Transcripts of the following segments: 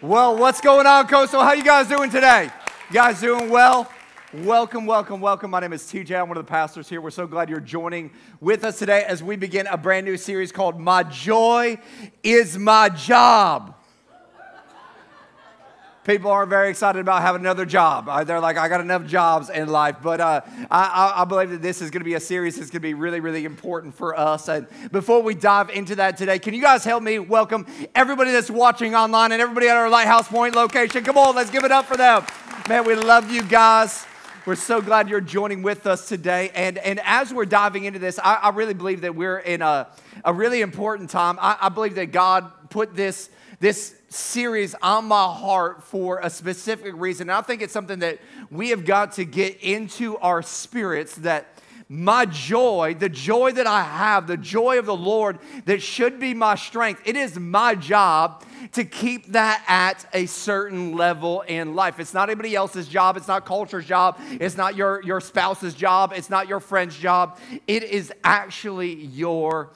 Well, what's going on, Coastal? How you guys doing today? You guys doing well? Welcome, welcome, welcome. My name is TJ. I'm one of the pastors here. We're so glad you're joining with us today as we begin a brand new series called My Joy is My Job. People aren't very excited about having another job. Uh, They're like, I got enough jobs in life. But uh, I, I- believe that this is going to be a series that's going to be really, really important for us. And before we dive into that today, can you guys help me welcome everybody that's watching online and everybody at our Lighthouse Point location? Come on, let's give it up for them. Man, we love you guys. We're so glad you're joining with us today. And, and as we're diving into this, I, I really believe that we're in a, a really important time. I, I believe that God put this, this series on my heart for a specific reason. And I think it's something that we have got to get into our spirits that my joy, the joy that I have, the joy of the Lord that should be my strength, it is my job to keep that at a certain level in life. It's not anybody else's job, it's not culture's job, it's not your, your spouse's job, it's not your friend's job. It is actually your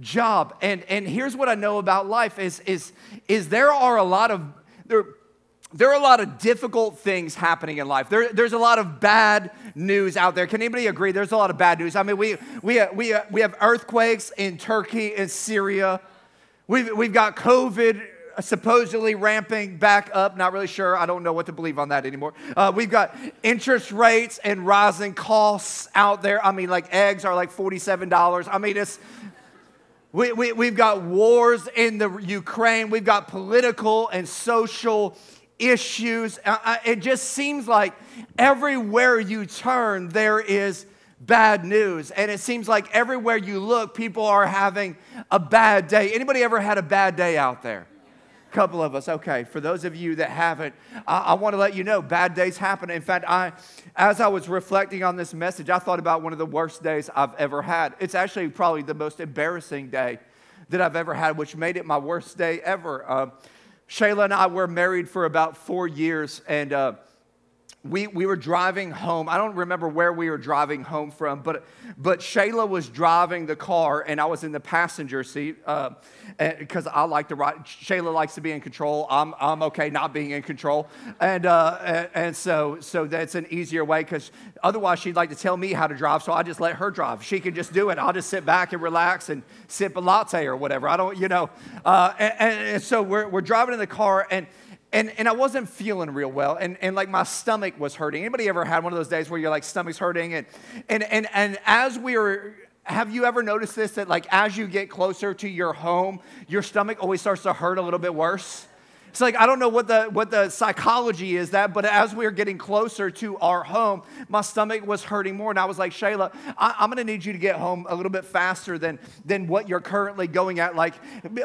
job. And, and here's what I know about life is, is, is there are a lot of there, there are a lot of difficult things happening in life. There, there's a lot of bad news out there. Can anybody agree? There's a lot of bad news. I mean, we, we, we, we have earthquakes in Turkey and Syria. We've, we've got COVID supposedly ramping back up. Not really sure. I don't know what to believe on that anymore. Uh, we've got interest rates and rising costs out there. I mean, like eggs are like $47. I mean, it's, we, we, we've got wars in the Ukraine. We've got political and social issues. Uh, uh, it just seems like everywhere you turn, there is bad news. And it seems like everywhere you look, people are having a bad day. Anybody ever had a bad day out there? Couple of us. Okay for those of you that haven't I, I want to let you know bad days happen. In fact i as i was reflecting on this message i thought about one of the worst days i've ever had. It's actually probably the most embarrassing day that i've ever had which made it my worst day ever. Uh, shayla and i were married for about four years and uh, we, we were driving home. I don't remember where we were driving home from, but, but Shayla was driving the car and I was in the passenger seat because I like to ride. Shayla likes to be in control. I'm, I'm okay not being in control. And, uh, and, and so, so that's an easier way because otherwise she'd like to tell me how to drive. So I just let her drive. She can just do it. I'll just sit back and relax and sip a latte or whatever. I don't, you know. Uh, and, and, and so we're, we're driving in the car and and, and I wasn't feeling real well, and, and like my stomach was hurting. Anybody ever had one of those days where your like stomach's hurting? And, and, and, and as we were, have you ever noticed this that like as you get closer to your home, your stomach always starts to hurt a little bit worse? It's like I don't know what the what the psychology is that, but as we were getting closer to our home, my stomach was hurting more, and I was like, Shayla, I, am gonna need you to get home a little bit faster than than what you're currently going at. Like,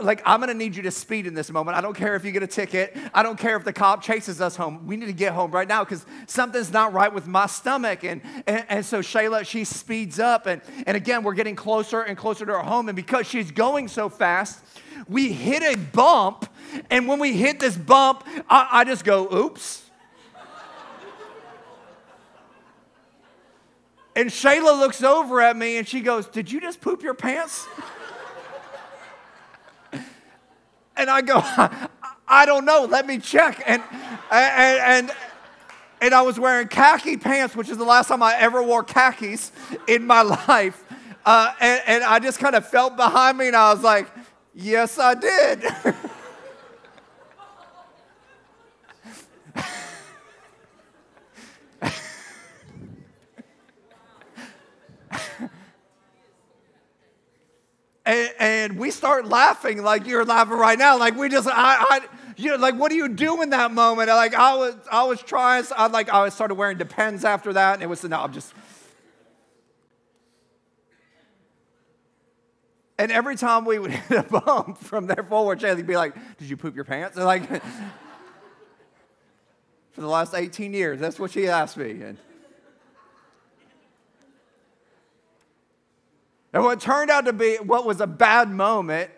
like I'm gonna need you to speed in this moment. I don't care if you get a ticket. I don't care if the cop chases us home. We need to get home right now because something's not right with my stomach. And, and and so Shayla, she speeds up, and and again we're getting closer and closer to our home, and because she's going so fast we hit a bump, and when we hit this bump, I, I just go, oops. And Shayla looks over at me and she goes, Did you just poop your pants? and I go, I don't know, let me check. And, and, and, and I was wearing khaki pants, which is the last time I ever wore khakis in my life. Uh, and, and I just kind of felt behind me and I was like, Yes, I did. and, and, we start laughing like you're laughing right now. Like we just, I, I you know, like what do you do in that moment? Like I was, I was trying. I like I started wearing Depends after that, and it was no, I'm just And every time we would hit a bump from there forward, chair, they'd be like, Did you poop your pants? And like, for the last 18 years, that's what she asked me. And, and what turned out to be what was a bad moment,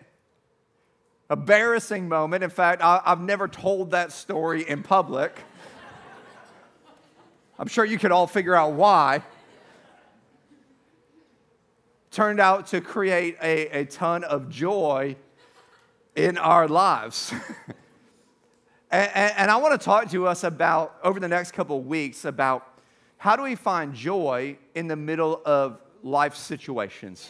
embarrassing moment. In fact, I, I've never told that story in public. I'm sure you could all figure out why turned out to create a, a ton of joy in our lives. And, and, and I want to talk to us about, over the next couple of weeks, about how do we find joy in the middle of life situations?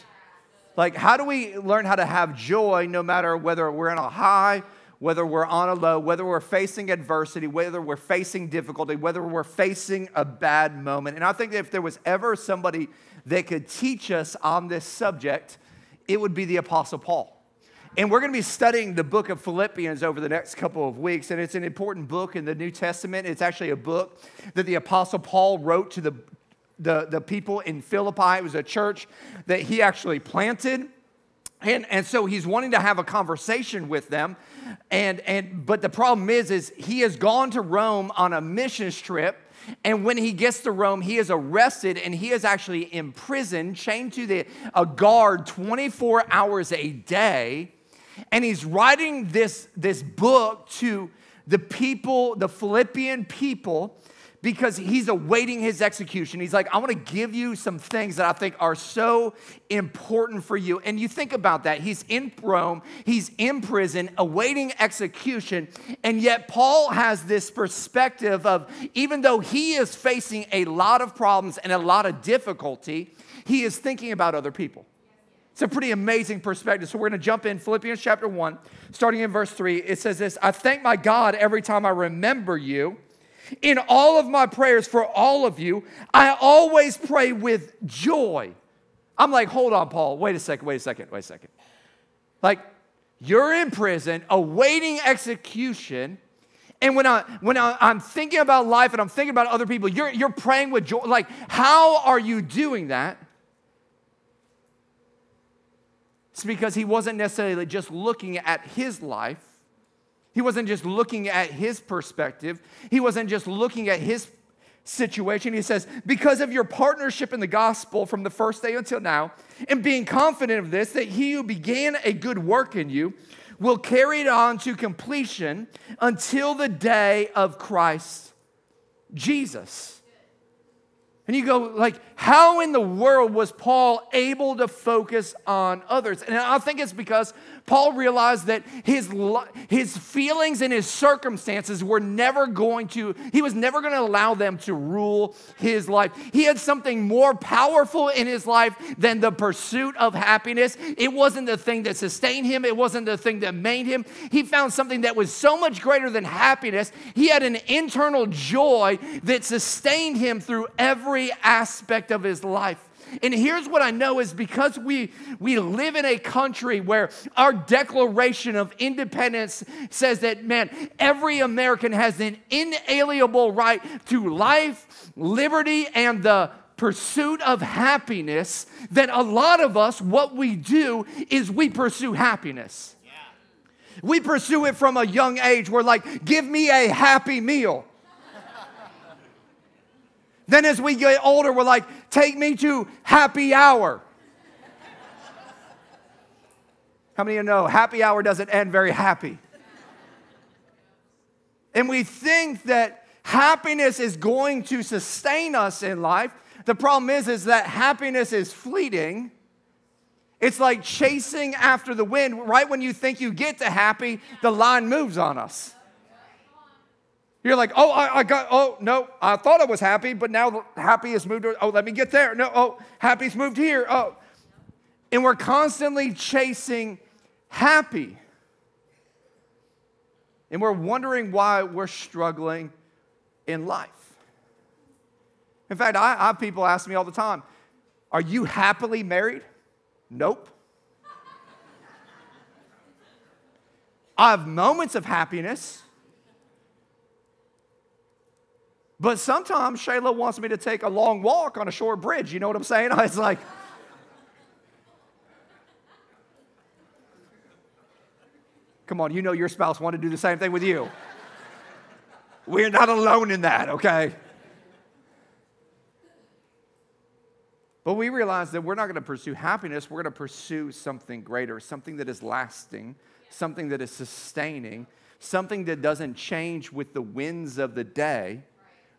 Like, how do we learn how to have joy no matter whether we're in a high, whether we're on a low, whether we're facing adversity, whether we're facing difficulty, whether we're facing a bad moment? And I think if there was ever somebody that could teach us on this subject, it would be the Apostle Paul. And we're going to be studying the book of Philippians over the next couple of weeks. And it's an important book in the New Testament. It's actually a book that the Apostle Paul wrote to the, the, the people in Philippi. It was a church that he actually planted. And, and so he's wanting to have a conversation with them. And, and, but the problem is, is he has gone to Rome on a mission trip. And when he gets to Rome, he is arrested and he is actually imprisoned, chained to the, a guard 24 hours a day. And he's writing this, this book to the people, the Philippian people, because he's awaiting his execution. He's like, I want to give you some things that I think are so important for you. And you think about that. He's in Rome, he's in prison, awaiting execution. And yet, Paul has this perspective of even though he is facing a lot of problems and a lot of difficulty, he is thinking about other people. It's a pretty amazing perspective. So we're going to jump in Philippians chapter 1, starting in verse 3. It says this I thank my God every time I remember you. In all of my prayers for all of you, I always pray with joy. I'm like, hold on, Paul. Wait a second, wait a second, wait a second. Like, you're in prison, awaiting execution. And when, I, when I, am thinking about life and I'm thinking about other people, you're, you're praying with joy. Like, how are you doing that? It's because he wasn't necessarily just looking at his life. He wasn't just looking at his perspective. He wasn't just looking at his situation. He says, Because of your partnership in the gospel from the first day until now, and being confident of this, that he who began a good work in you will carry it on to completion until the day of Christ Jesus. And you go, like, how in the world was Paul able to focus on others? And I think it's because Paul realized that his, his feelings and his circumstances were never going to, he was never going to allow them to rule his life. He had something more powerful in his life than the pursuit of happiness. It wasn't the thing that sustained him, it wasn't the thing that made him. He found something that was so much greater than happiness. He had an internal joy that sustained him through every aspect of his life. And here's what I know is because we, we live in a country where our Declaration of Independence says that, man, every American has an inalienable right to life, liberty, and the pursuit of happiness, that a lot of us, what we do is we pursue happiness. We pursue it from a young age. We're like, give me a happy meal. Then as we get older, we're like, take me to happy hour. How many of you know happy hour doesn't end very happy? And we think that happiness is going to sustain us in life. The problem is, is that happiness is fleeting. It's like chasing after the wind. Right when you think you get to happy, the line moves on us. You're like, oh, I, I, got, oh, no, I thought I was happy, but now happy has moved. Oh, let me get there. No, oh, happy's moved here. Oh. And we're constantly chasing happy. And we're wondering why we're struggling in life. In fact, I, I have people ask me all the time, are you happily married? Nope. I have moments of happiness. But sometimes Shayla wants me to take a long walk on a short bridge. You know what I'm saying? It's like, come on, you know your spouse wanted to do the same thing with you. We're not alone in that, okay? But we realize that we're not going to pursue happiness, we're going to pursue something greater, something that is lasting, something that is sustaining, something that doesn't change with the winds of the day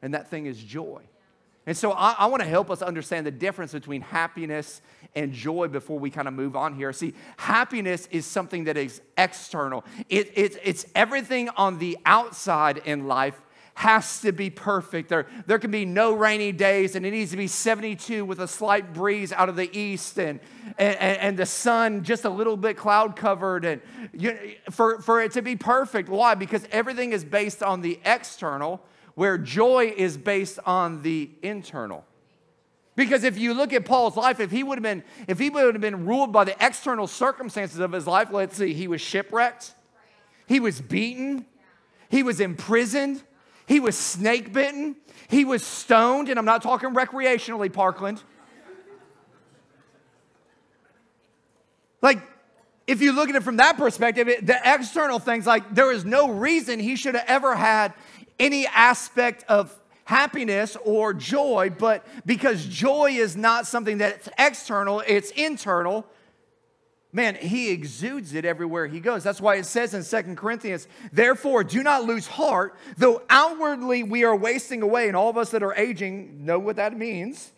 and that thing is joy. And so I, I want to help us understand the difference between happiness and joy before we kind of move on here. See, happiness is something that is external, it, it, it's everything on the outside in life has to be perfect. There, there can be no rainy days, and it needs to be 72 with a slight breeze out of the east and, and, and the sun just a little bit cloud covered. And you, for, for it to be perfect. Why? Because everything is based on the external, where joy is based on the internal. Because if you look at Paul's life, if he would have been, if he would have been ruled by the external circumstances of his life, let's see, he was shipwrecked, he was beaten, he was imprisoned, he was snake bitten. He was stoned, and I'm not talking recreationally, Parkland. Like, if you look at it from that perspective, it, the external things, like, there is no reason he should have ever had any aspect of happiness or joy, but because joy is not something that's external, it's internal man, he exudes it everywhere he goes. That's why it says in Second Corinthians, therefore, do not lose heart, though outwardly we are wasting away, and all of us that are aging know what that means.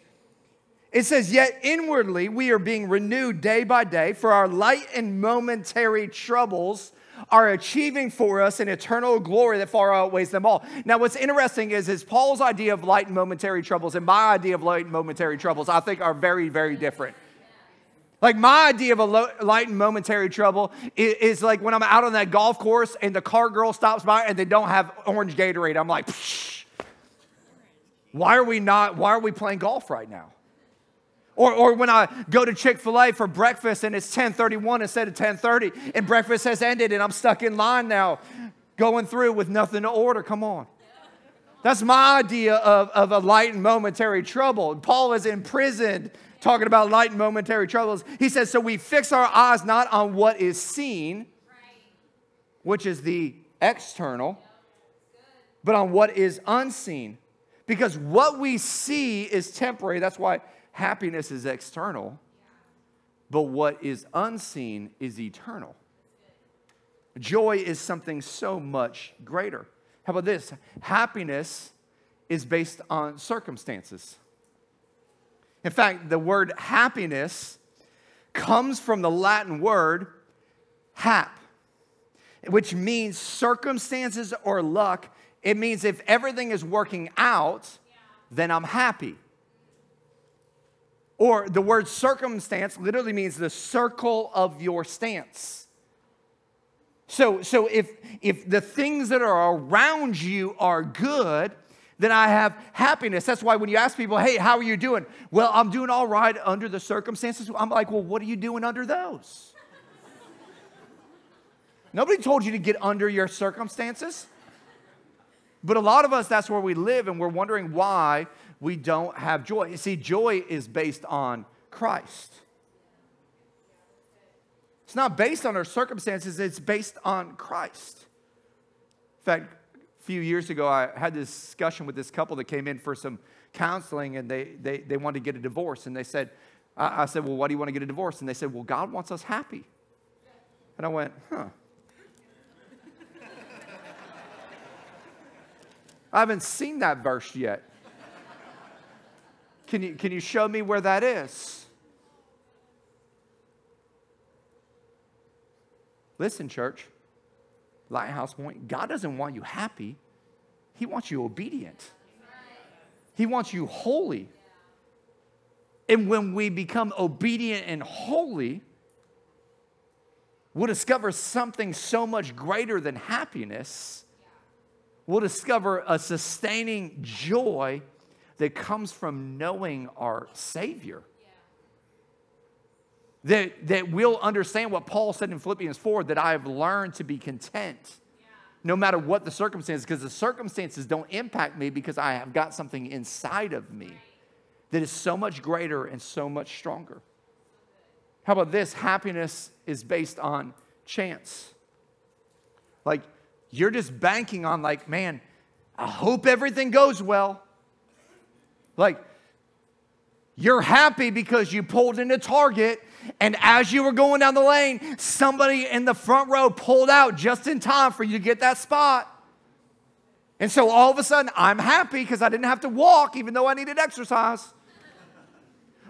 It says, Yet inwardly we are being renewed day by day, for our light and momentary troubles are achieving for us an eternal glory that far outweighs them all. Now, what's interesting is, is Paul's idea of light and momentary troubles and my idea of light and momentary troubles, I think, are very, very different. Like my idea of a light and momentary trouble is, is, like when I'm out on that golf course and the car girl stops by and they don't have orange Gatorade. I'm like, Psh, why are we not? Why are we playing golf right now? Or, or when I go to Chick-fil-A for breakfast and it's 10:31 instead of 10:30 and breakfast has ended and I'm stuck in line now, going through with nothing to order. Come on. That's my idea of, of a light and momentary trouble. Paul is imprisoned talking about light and momentary troubles. He says, So we fix our eyes not on what is seen, which is the external, but on what is unseen. Because what we see is temporary. That's why happiness is external. But what is unseen is eternal. Joy is something so much greater. How about this? Happiness is based on circumstances. In fact, the word happiness comes from the Latin word hap, which means circumstances or luck. It means if everything is working out, then I'm happy. Or the word circumstance literally means the circle of your stance. So, so if, if the things that are around you are good, then I have happiness. That's why when you ask people, hey, how are you doing? Well, I'm doing all right under the circumstances. I'm like, well, what are you doing under those? Nobody told you to get under your circumstances. But a lot of us, that's where we live, and we're wondering why we don't have joy. You see, joy is based on Christ. It's not based on our circumstances, it's based on Christ. In fact, a few years ago, I had this discussion with this couple that came in for some counseling and they, they, they wanted to get a divorce. And they said, I, I said, Well, why do you want to get a divorce? And they said, Well, God wants us happy. And I went, Huh. I haven't seen that verse yet. Can you, can you show me where that is? Listen, church. Lighthouse Point, God doesn't want you happy, He wants you obedient. He wants you holy. And when we become obedient and holy, we'll discover something so much greater than happiness. We'll discover a sustaining joy that comes from knowing our Savior that, that we'll understand what Paul said in Philippians 4 that I have learned to be content yeah. no matter what the circumstances, because the circumstances don't impact me because I have got something inside of me right. that is so much greater and so much stronger. How about this? Happiness is based on chance. Like, you're just banking on, like, man, I hope everything goes well. Like, you're happy because you pulled into Target and as you were going down the lane, somebody in the front row pulled out just in time for you to get that spot. And so all of a sudden, I'm happy because I didn't have to walk even though I needed exercise.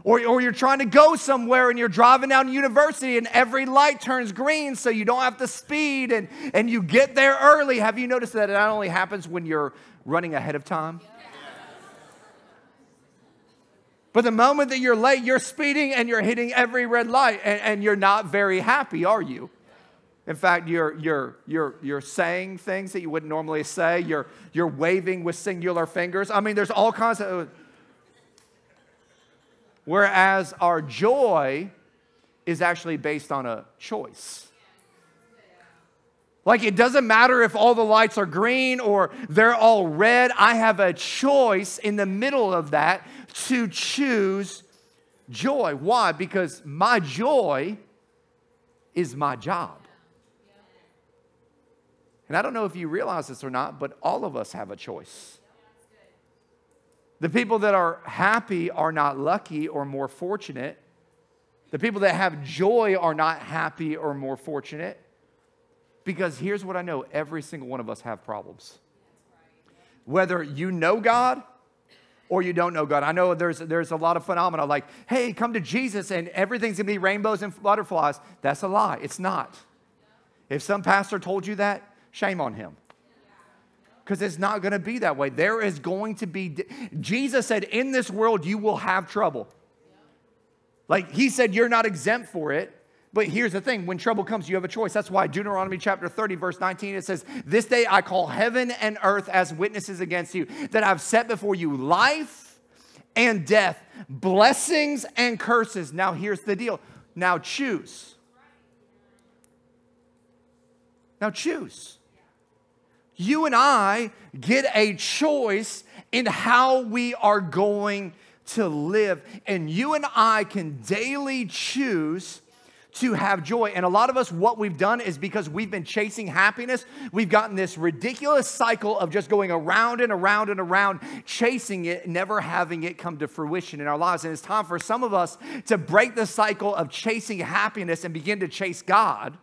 Or, or you're trying to go somewhere and you're driving down university and every light turns green so you don't have to speed and, and you get there early. Have you noticed that it not only happens when you're running ahead of time? But the moment that you're late, you're speeding and you're hitting every red light and, and you're not very happy, are you? In fact, you're, you're, you're, you're saying things that you wouldn't normally say. You're, you're waving with singular fingers. I mean, there's all kinds of. Whereas our joy is actually based on a choice. Like it doesn't matter if all the lights are green or they're all red. I have a choice in the middle of that to choose joy. Why? Because my joy is my job. And I don't know if you realize this or not, but all of us have a choice. The people that are happy are not lucky or more fortunate. The people that have joy are not happy or more fortunate. Because here's what I know every single one of us have problems. Whether you know God or you don't know God. I know there's, there's a lot of phenomena like, hey, come to Jesus and everything's gonna be rainbows and butterflies. That's a lie. It's not. If some pastor told you that, Shame on him. Because it's not to be that way. There is going to be, Jesus said, in this world you will have trouble. Like he said, you're not exempt for it. But here's the thing when trouble comes, you have a choice. That's why Deuteronomy chapter 30, verse 19, it says, This day I call heaven and earth as witnesses against you, that I've set before you life and death, blessings and curses. Now here's the deal. Now choose. Now choose you and I get a choice in how we are going to live. And you and I can daily choose to have joy. And a lot of us, what we've done is because we've been chasing happiness, we've gotten this ridiculous cycle of just going around and around and around, chasing it, never having it come to fruition in our lives. And it's time for some of us to break the cycle of chasing happiness and begin to chase God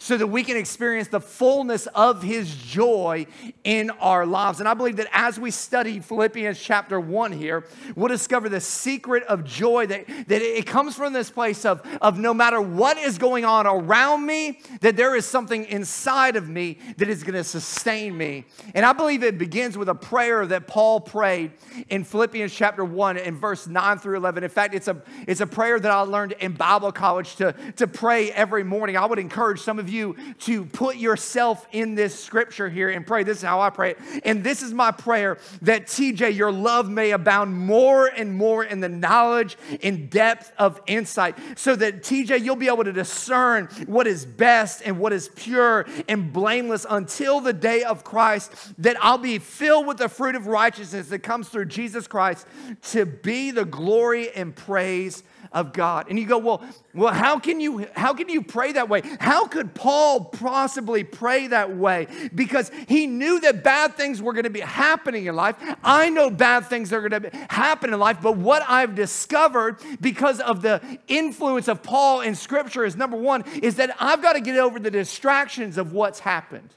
so that we can experience the fullness of his joy in our lives. And I believe that as we study Philippians chapter 1 here, we'll discover the secret of joy that, that it comes from this place of, of no matter what is going on around me, that there is something inside of me that is going to sustain me. And I believe it begins with a prayer that Paul prayed in Philippians chapter 1 in verse 9 through 11. In fact, it's a, it's a prayer that I learned in Bible college to, to pray every morning. I would encourage some of you to put yourself in this scripture here and pray. This is how I pray it. And this is my prayer that TJ, your love may abound more and more in the knowledge and depth of insight, so that TJ, you'll be able to discern what is best and what is pure and blameless until the day of Christ, that I'll be filled with the fruit of righteousness that comes through Jesus Christ to be the glory and praise of God. And you go, well, well, how can you how can you pray that way? How could Paul possibly pray that way? Because he knew that bad things were going to be happening in life. I know bad things are going to happen in life, but what I've discovered because of the influence of Paul in scripture is number 1 is that I've got to get over the distractions of what's happened.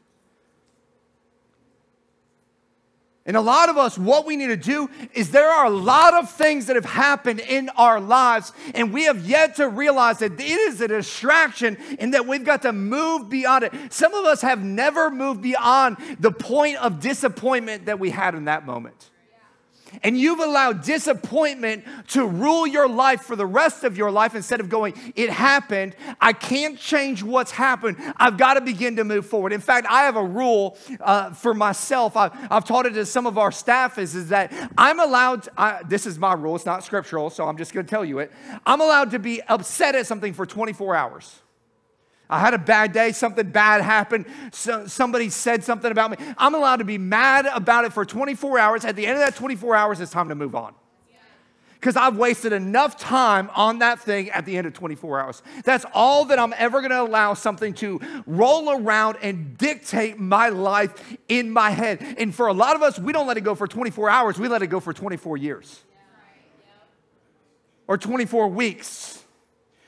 And a lot of us, what we need to do is there are a lot of things that have happened in our lives, and we have yet to realize that it is a distraction and that we've got to move beyond it. Some of us have never moved beyond the point of disappointment that we had in that moment and you've allowed disappointment to rule your life for the rest of your life instead of going, it happened. I can't change what's happened. I've got to begin to move forward. In fact, I have a rule uh, for myself. I, have taught it to some of our staff is, is that I'm allowed, I, this is my rule, it's not scriptural, so I'm just going to tell you it. I'm allowed to be upset at something for 24 hours. I had a bad day, something bad happened, so somebody said something about me. I'm allowed to be mad about it for 24 hours. At the end of that 24 hours, it's time to move on. Because I've wasted enough time on that thing at the end of 24 hours. That's all that I'm ever gonna allow something to roll around and dictate my life in my head. And for a lot of us, we don't let it go for 24 hours, we let it go for 24 years. Or 24 weeks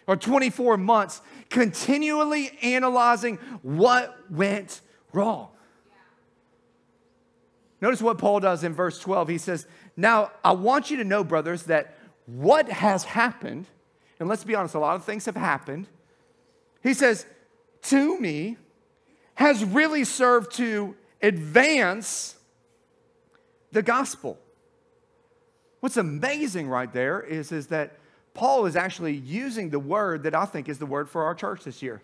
or 24 months continually analyzing what went wrong. Notice what Paul does in verse 12. He says, Now I want you to know, brothers, that what has happened, and let's be honest, a lot of things have happened. He says, To me, has really served to advance the gospel. What's amazing right there is, is that Paul is actually using the word that I think is the word for our church this year.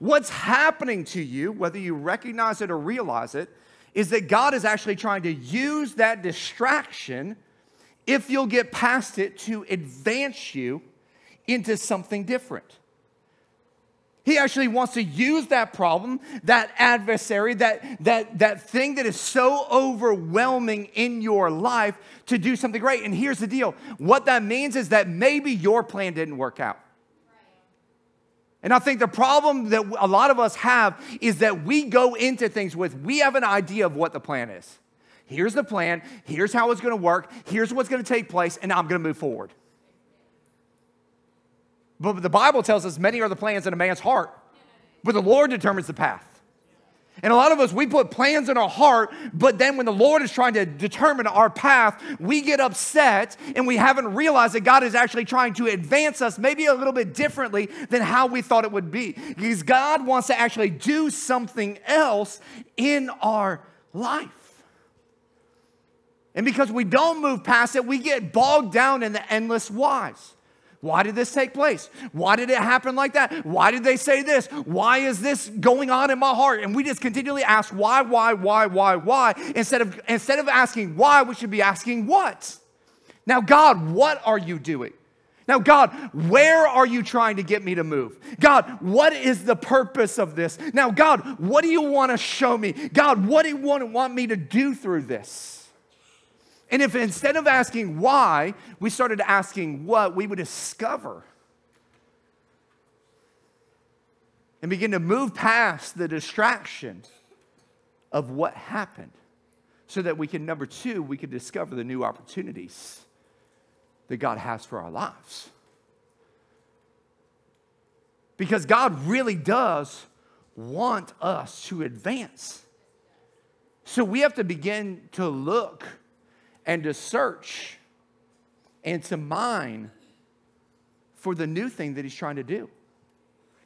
What's happening to you, whether you recognize it or realize it, is that God is actually trying to use that distraction, if you'll get past it, to advance you into something different. He actually wants to use that problem, that adversary, that, that, that thing that is so overwhelming in your life to do something great. And here's the deal what that means is that maybe your plan didn't work out. And I think the problem that a lot of us have is that we go into things with, we have an idea of what the plan is. Here's the plan, here's how it's gonna work, here's what's gonna take place, and I'm gonna move forward. But the Bible tells us many are the plans in a man's heart, but the Lord determines the path. And a lot of us, we put plans in our heart, but then when the Lord is trying to determine our path, we get upset and we haven't realized that God is actually trying to advance us maybe a little bit differently than how we thought it would be. Because God wants to actually do something else in our life. And because we don't move past it, we get bogged down in the endless whys. Why did this take place? Why did it happen like that? Why did they say this? Why is this going on in my heart? And we just continually ask why, why, why, why, why. Instead of, instead of asking why, we should be asking what. Now, God, what are you doing? Now, God, where are you trying to get me to move? God, what is the purpose of this? Now, God, what do you want to show me? God, what do you want, want me to do through this? And if instead of asking why, we started asking what, we would discover and begin to move past the distraction of what happened so that we can, number two, we can discover the new opportunities that God has for our lives. Because God really does want us to advance. So we have to begin to look and to search and to mine for the new thing that he's trying to do.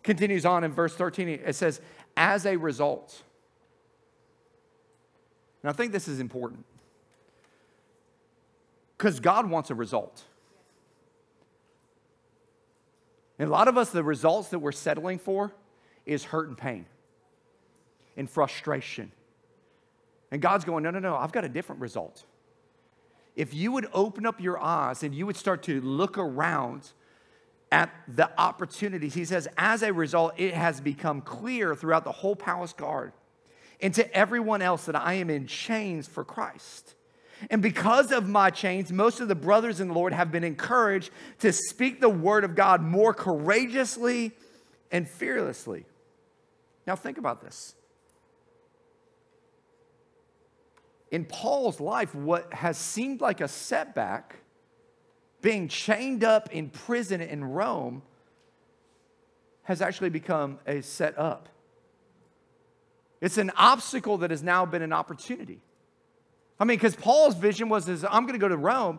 Continues on in verse 13, it says, as a result. And I think this is important because God wants a result. And a lot of us, the results that we're settling for is hurt and pain and frustration. And God's going, no, no, no, I've got a different result if you would open up your eyes and you would start to look around at the opportunities, he says, as a result, it has become clear throughout the whole palace guard and to everyone else that I am in chains for Christ. And because of my chains, most of the brothers in the Lord have been encouraged to speak the word of God more courageously and fearlessly. Now, think about this. In Paul's life, what has seemed like a setback, being chained up in prison in Rome, has actually become a set up. It's an obstacle that has now been an opportunity. I mean, because Paul's vision was, is I'm going to go to Rome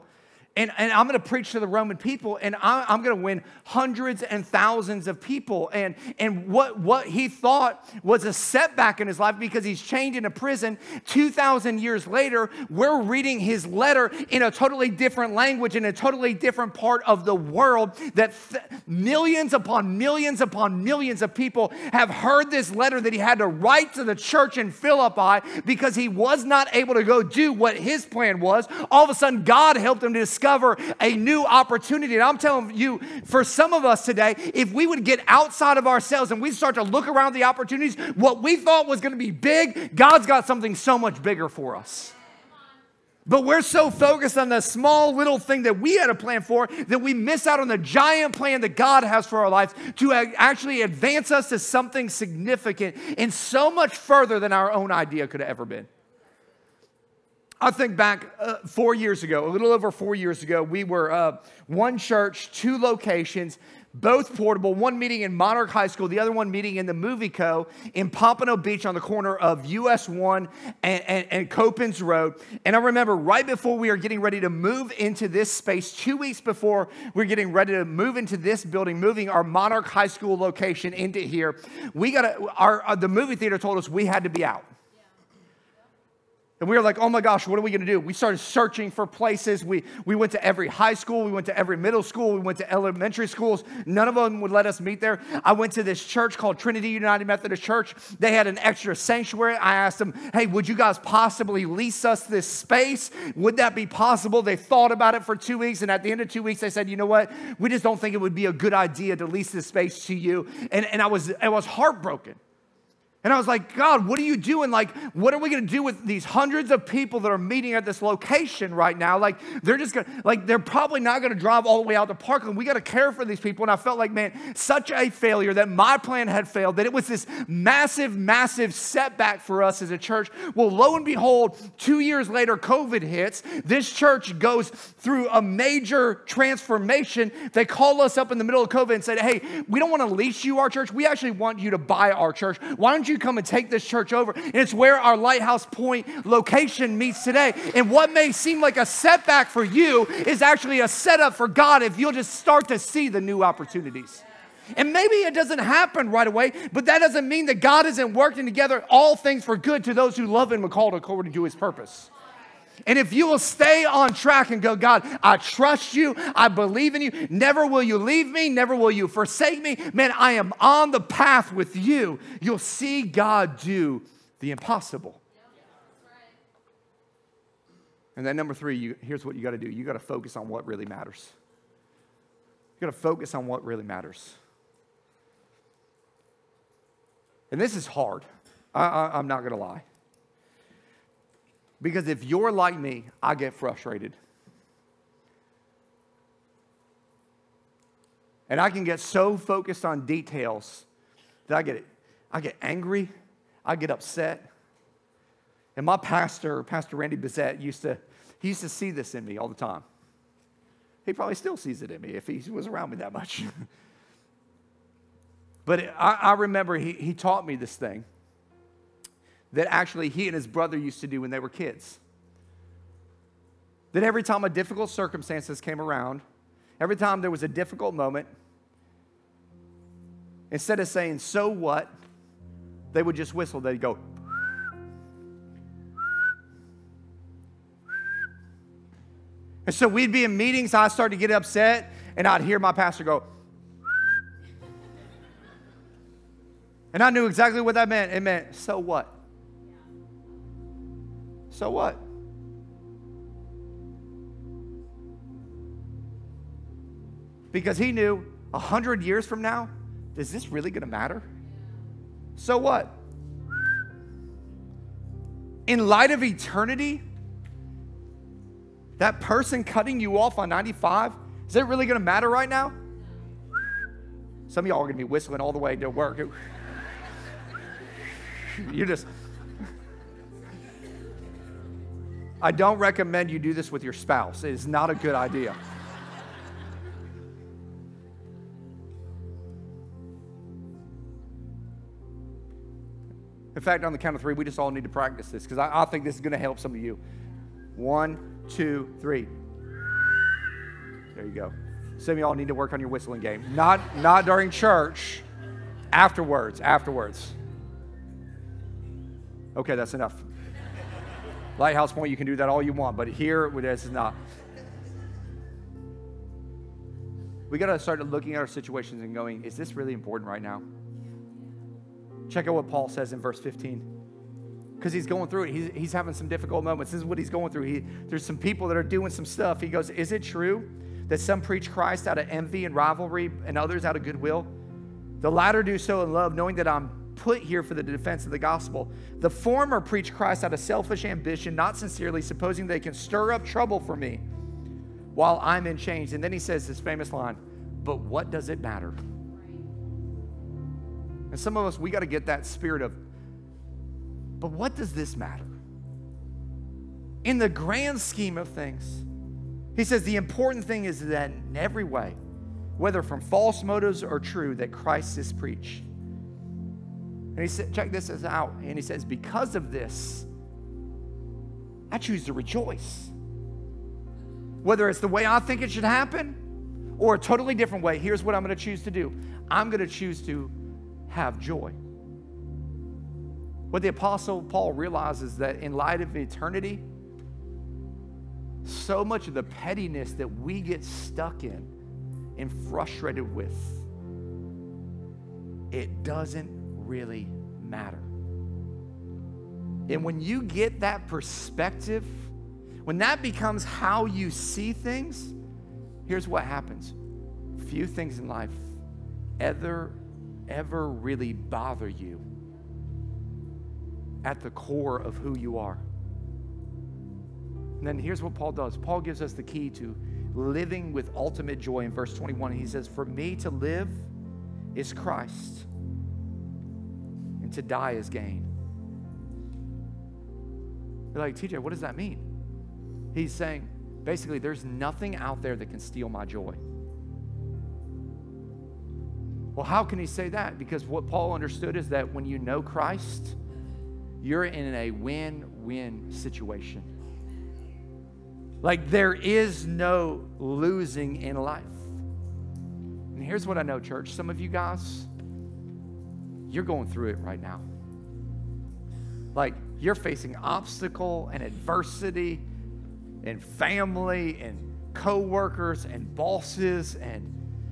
and, and I'm going to preach to the Roman people, and I, am going to win hundreds and thousands of people. And, and what, what he thought was a setback in his life because he's chained in a prison. 2,000 years later, we're reading his letter in a totally different language, in a totally different part of the world, that th- millions upon millions upon millions of people have heard this letter that he had to write to the church in Philippi because he was not able to go do what his plan was. All of a sudden, God helped him to discover discover a new opportunity. And I'm telling you, for some of us today, if we would get outside of ourselves and we start to look around the opportunities, what we thought was going to be big, God's got something so much bigger for us. But we're so focused on the small little thing that we had a plan for that we miss out on the giant plan that God has for our lives to actually advance us to something significant and so much further than our own idea could have ever been. I think back uh, four years ago, a little over four years ago, we were uh, one church, two locations, both portable, one meeting in Monarch High School, the other one meeting in the Movie Co. in Pompano Beach on the corner of US 1 and, and, and Copans Road. And I remember right before we are getting ready to move into this space, two weeks before we are getting ready to move into this building, moving our Monarch High School location into here, we got our, uh, the movie theater told us we had to be out. And we were like, oh my gosh, what are we gonna do? We started searching for places. We, we went to every high school, we went to every middle school, we went to elementary schools. None of them would let us meet there. I went to this church called Trinity United Methodist Church. They had an extra sanctuary. I asked them, hey, would you guys possibly lease us this space? Would that be possible? They thought about it for two weeks, and at the end of two weeks, they said, you know what? We just don't think it would be a good idea to lease this space to you. And, and I, was, I was heartbroken. And I was like, God, what are you doing? Like, what are we gonna do with these hundreds of people that are meeting at this location right now? Like, they're just gonna, like, they're probably not gonna drive all the way out to Parkland. We gotta care for these people. And I felt like, man, such a failure that my plan had failed, that it was this massive, massive setback for us as a church. Well, lo and behold, two years later, COVID hits. This church goes through a major transformation. They call us up in the middle of COVID and said, hey, we don't wanna lease you our church. We actually want you to buy our church. Why don't you you come and take this church over? And it's where our Lighthouse Point location meets today. And what may seem like a setback for you is actually a setup for God if you'll just start to see the new opportunities. And maybe it doesn't happen right away, but that doesn't mean that God isn't working together all things for good to those who love Him and called according to His purpose. And if you will stay on track and go, God, I trust you, I believe in you, never will you leave me, never will you forsake me, man, I am on the path with you, you'll see God do the impossible. And then, number three, you, here's what you got to do you got to focus on what really matters. You got to focus on what really matters. And this is hard. I, I'm not going to lie. Because if you're like me, I get frustrated. And I can get so focused on details that I get, I get angry, I get upset. And my pastor, Pastor Randy Bissett, used to, he used to see this in me all the time. He probably still sees it in me if he was around me that much. but I, I remember he, he taught me this thing that actually he and his brother used to do when they were kids. That every time a difficult circumstances came around, every time there was a difficult moment, instead of saying, so what, they would just whistle. They'd go, And so we'd be in meetings, I'd start to get upset, and I'd hear my pastor go, and I knew exactly what that meant. It meant, so what? So what? Because he knew a hundred years from now, is this really going to matter? So what? In light of eternity, that person cutting you off on 95, is it really going to matter right now? Some of y'all are going to be whistling all the way to work. You're just I don't recommend you do this with your spouse. It is not a good idea. In fact, on the count of three, we just all need to practice this because I, I, think this is going to help some of you. One, two, three. There you go. Some of y'all need to work on your whistling game. Not, not during church, afterwards, afterwards. Okay, that's enough. Lighthouse Point, you can do that all you want, but here, this is not. We got to start looking at our situations and going, is this really important right now? Check out what Paul says in verse 15. Because he's going through it. He's, he's having some difficult moments. This is what he's going through. He, there's some people that are doing some stuff. He goes, Is it true that some preach Christ out of envy and rivalry and others out of goodwill? The latter do so in love, knowing that I'm put here for the defense of the gospel. The former preach Christ out of selfish ambition, not sincerely, supposing they can stir up trouble for me while I'm in chains. And then he says this famous line, but what does it matter? And some of us, we got to get that spirit of, but what does this matter? In the grand scheme of things, he says the important thing is that in every way, whether from false motives or true, that Christ is preached. And he said, check this out. And he says, because of this, I choose to rejoice. Whether it's the way I think it should happen or a totally different way, here's what I'm going to choose to do I'm going to choose to have joy. What the Apostle Paul realizes that in light of eternity, so much of the pettiness that we get stuck in and frustrated with, it doesn't really matter. And when you get that perspective, when that becomes how you see things, here's what happens. Few things in life ever, ever really bother you at the core of who you are. And then here's what Paul does Paul gives us the key to living with ultimate joy in verse 21. He says, For me to live is Christ, to die is gain. You're like, TJ, what does that mean? He's saying, basically, there's nothing out there that can steal my joy. Well, how can he say that? Because what Paul understood is that when you know Christ, you're in a win win situation. Like there is no losing in life. And here's what I know, church. Some of you guys, you're going through it right now. Like you're facing obstacle and adversity and family and coworkers and bosses and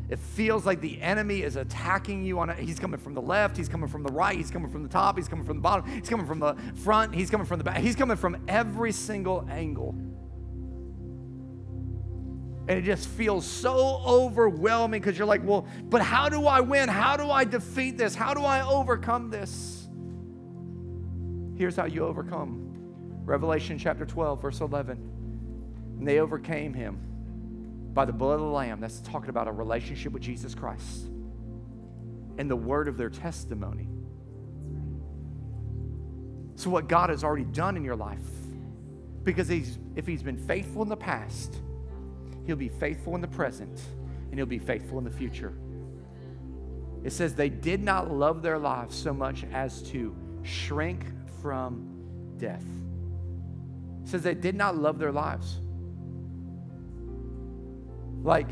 it feels like the enemy is attacking you on a, he's coming from the left he's coming from the right he's coming from the top he's coming from the bottom he's coming from the front he's coming from the back he's coming from every single angle and it just feels so overwhelming because you're like, well, but how do I win? How do I defeat this? How do I overcome this? Here's how you overcome Revelation chapter 12, verse 11. And they overcame him by the blood of the Lamb. That's talking about a relationship with Jesus Christ and the word of their testimony. So, what God has already done in your life, because he's, if He's been faithful in the past, He'll be faithful in the present and He'll be faithful in the future. It says they did not love their lives so much as to shrink from death. It says they did not love their lives. Like,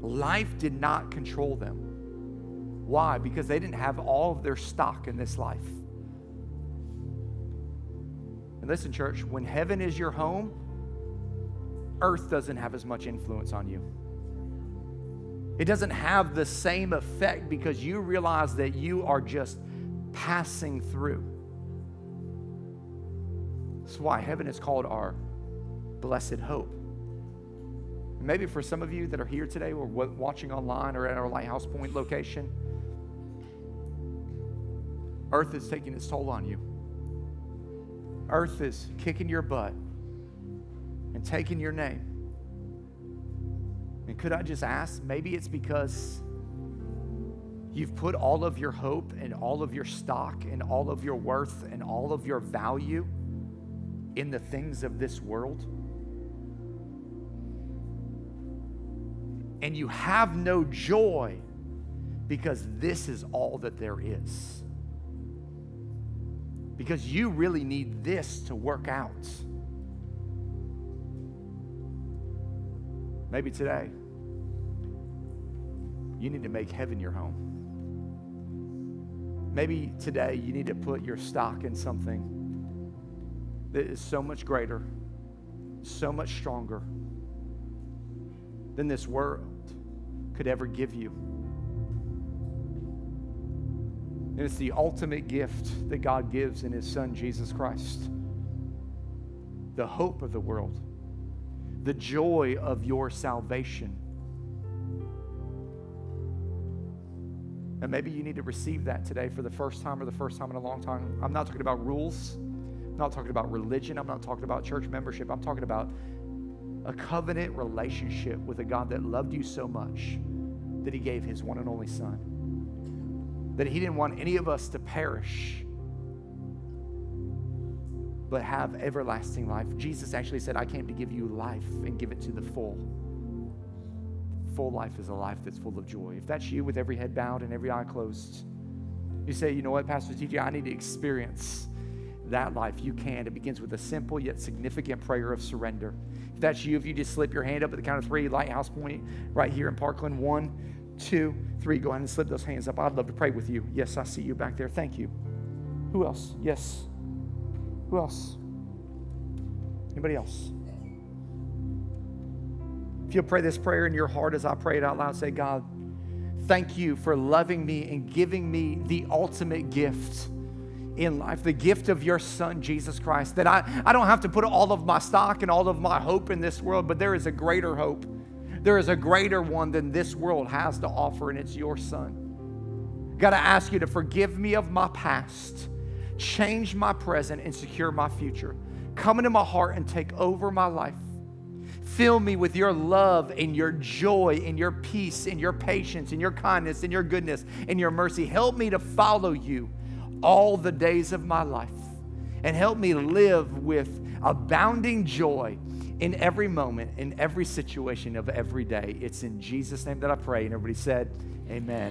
life did not control them. Why? Because they didn't have all of their stock in this life. And listen, church, when heaven is your home, earth doesn't have as much influence on you. It doesn't have the same effect because you realize that you are just passing through. That's why heaven is called our blessed hope. Maybe for some of you that are here today or watching online or at our Lighthouse Point location, earth is taking its toll on you. Earth is kicking your butt and taking your name. And could I just ask, maybe it's because you've put all of your hope and all of your stock and all of your worth and all of your value in the things of this world? And you have no joy because this is all that there is. Because you really need this to work out. Maybe today, you need to make heaven your home. Maybe today you need to put your stock in something that is so much greater, so much stronger than this world could ever give you. And it's the ultimate gift that God gives in His Son, Jesus Christ. The hope of the world the joy of your salvation. And maybe you need to receive that today for the first time or the first time in a long time. I'm not talking about rules. I'm not talking about religion. I'm not talking about church membership. I'm talking about a covenant relationship with a God that loved you so much that he gave his one and only Son. That he didn't want any of us to perish, but have everlasting life. Jesus actually said, I came to give you life and give it to the full. full life is a life that's full of joy. If that's you with every head bowed and every eye closed, you say, you know what, Pastor TJ, I need to experience that life. You can. It begins with a simple yet significant prayer of surrender. If that's you, if you just slip your hand up at the count of three, Lighthouse Point right here in Parkland. One, two, three. Go ahead and slip those hands up. I'd love to pray with you. Yes, I see you back there. Thank you. Who else? Yes. Who else? Anybody else? If you'll pray this prayer in your heart as I pray it out loud, say, God, thank you for loving me and giving me the ultimate gift in life, the gift of your son, Jesus Christ. That I, I don't have to put all of my stock and all of my hope in this world, but there is a greater hope. There is a greater one than this world has to offer, and it's your son. Got to ask you to forgive me of my past, change my present, and secure my future. Come into my heart and take over my life. Fill me with your love and your joy and your peace and your patience and your kindness and your goodness and your mercy. Help me to follow you all the days of my life and help me live with abounding joy in every moment, in every situation of every day. It's in Jesus' name that I pray. And everybody said, Amen.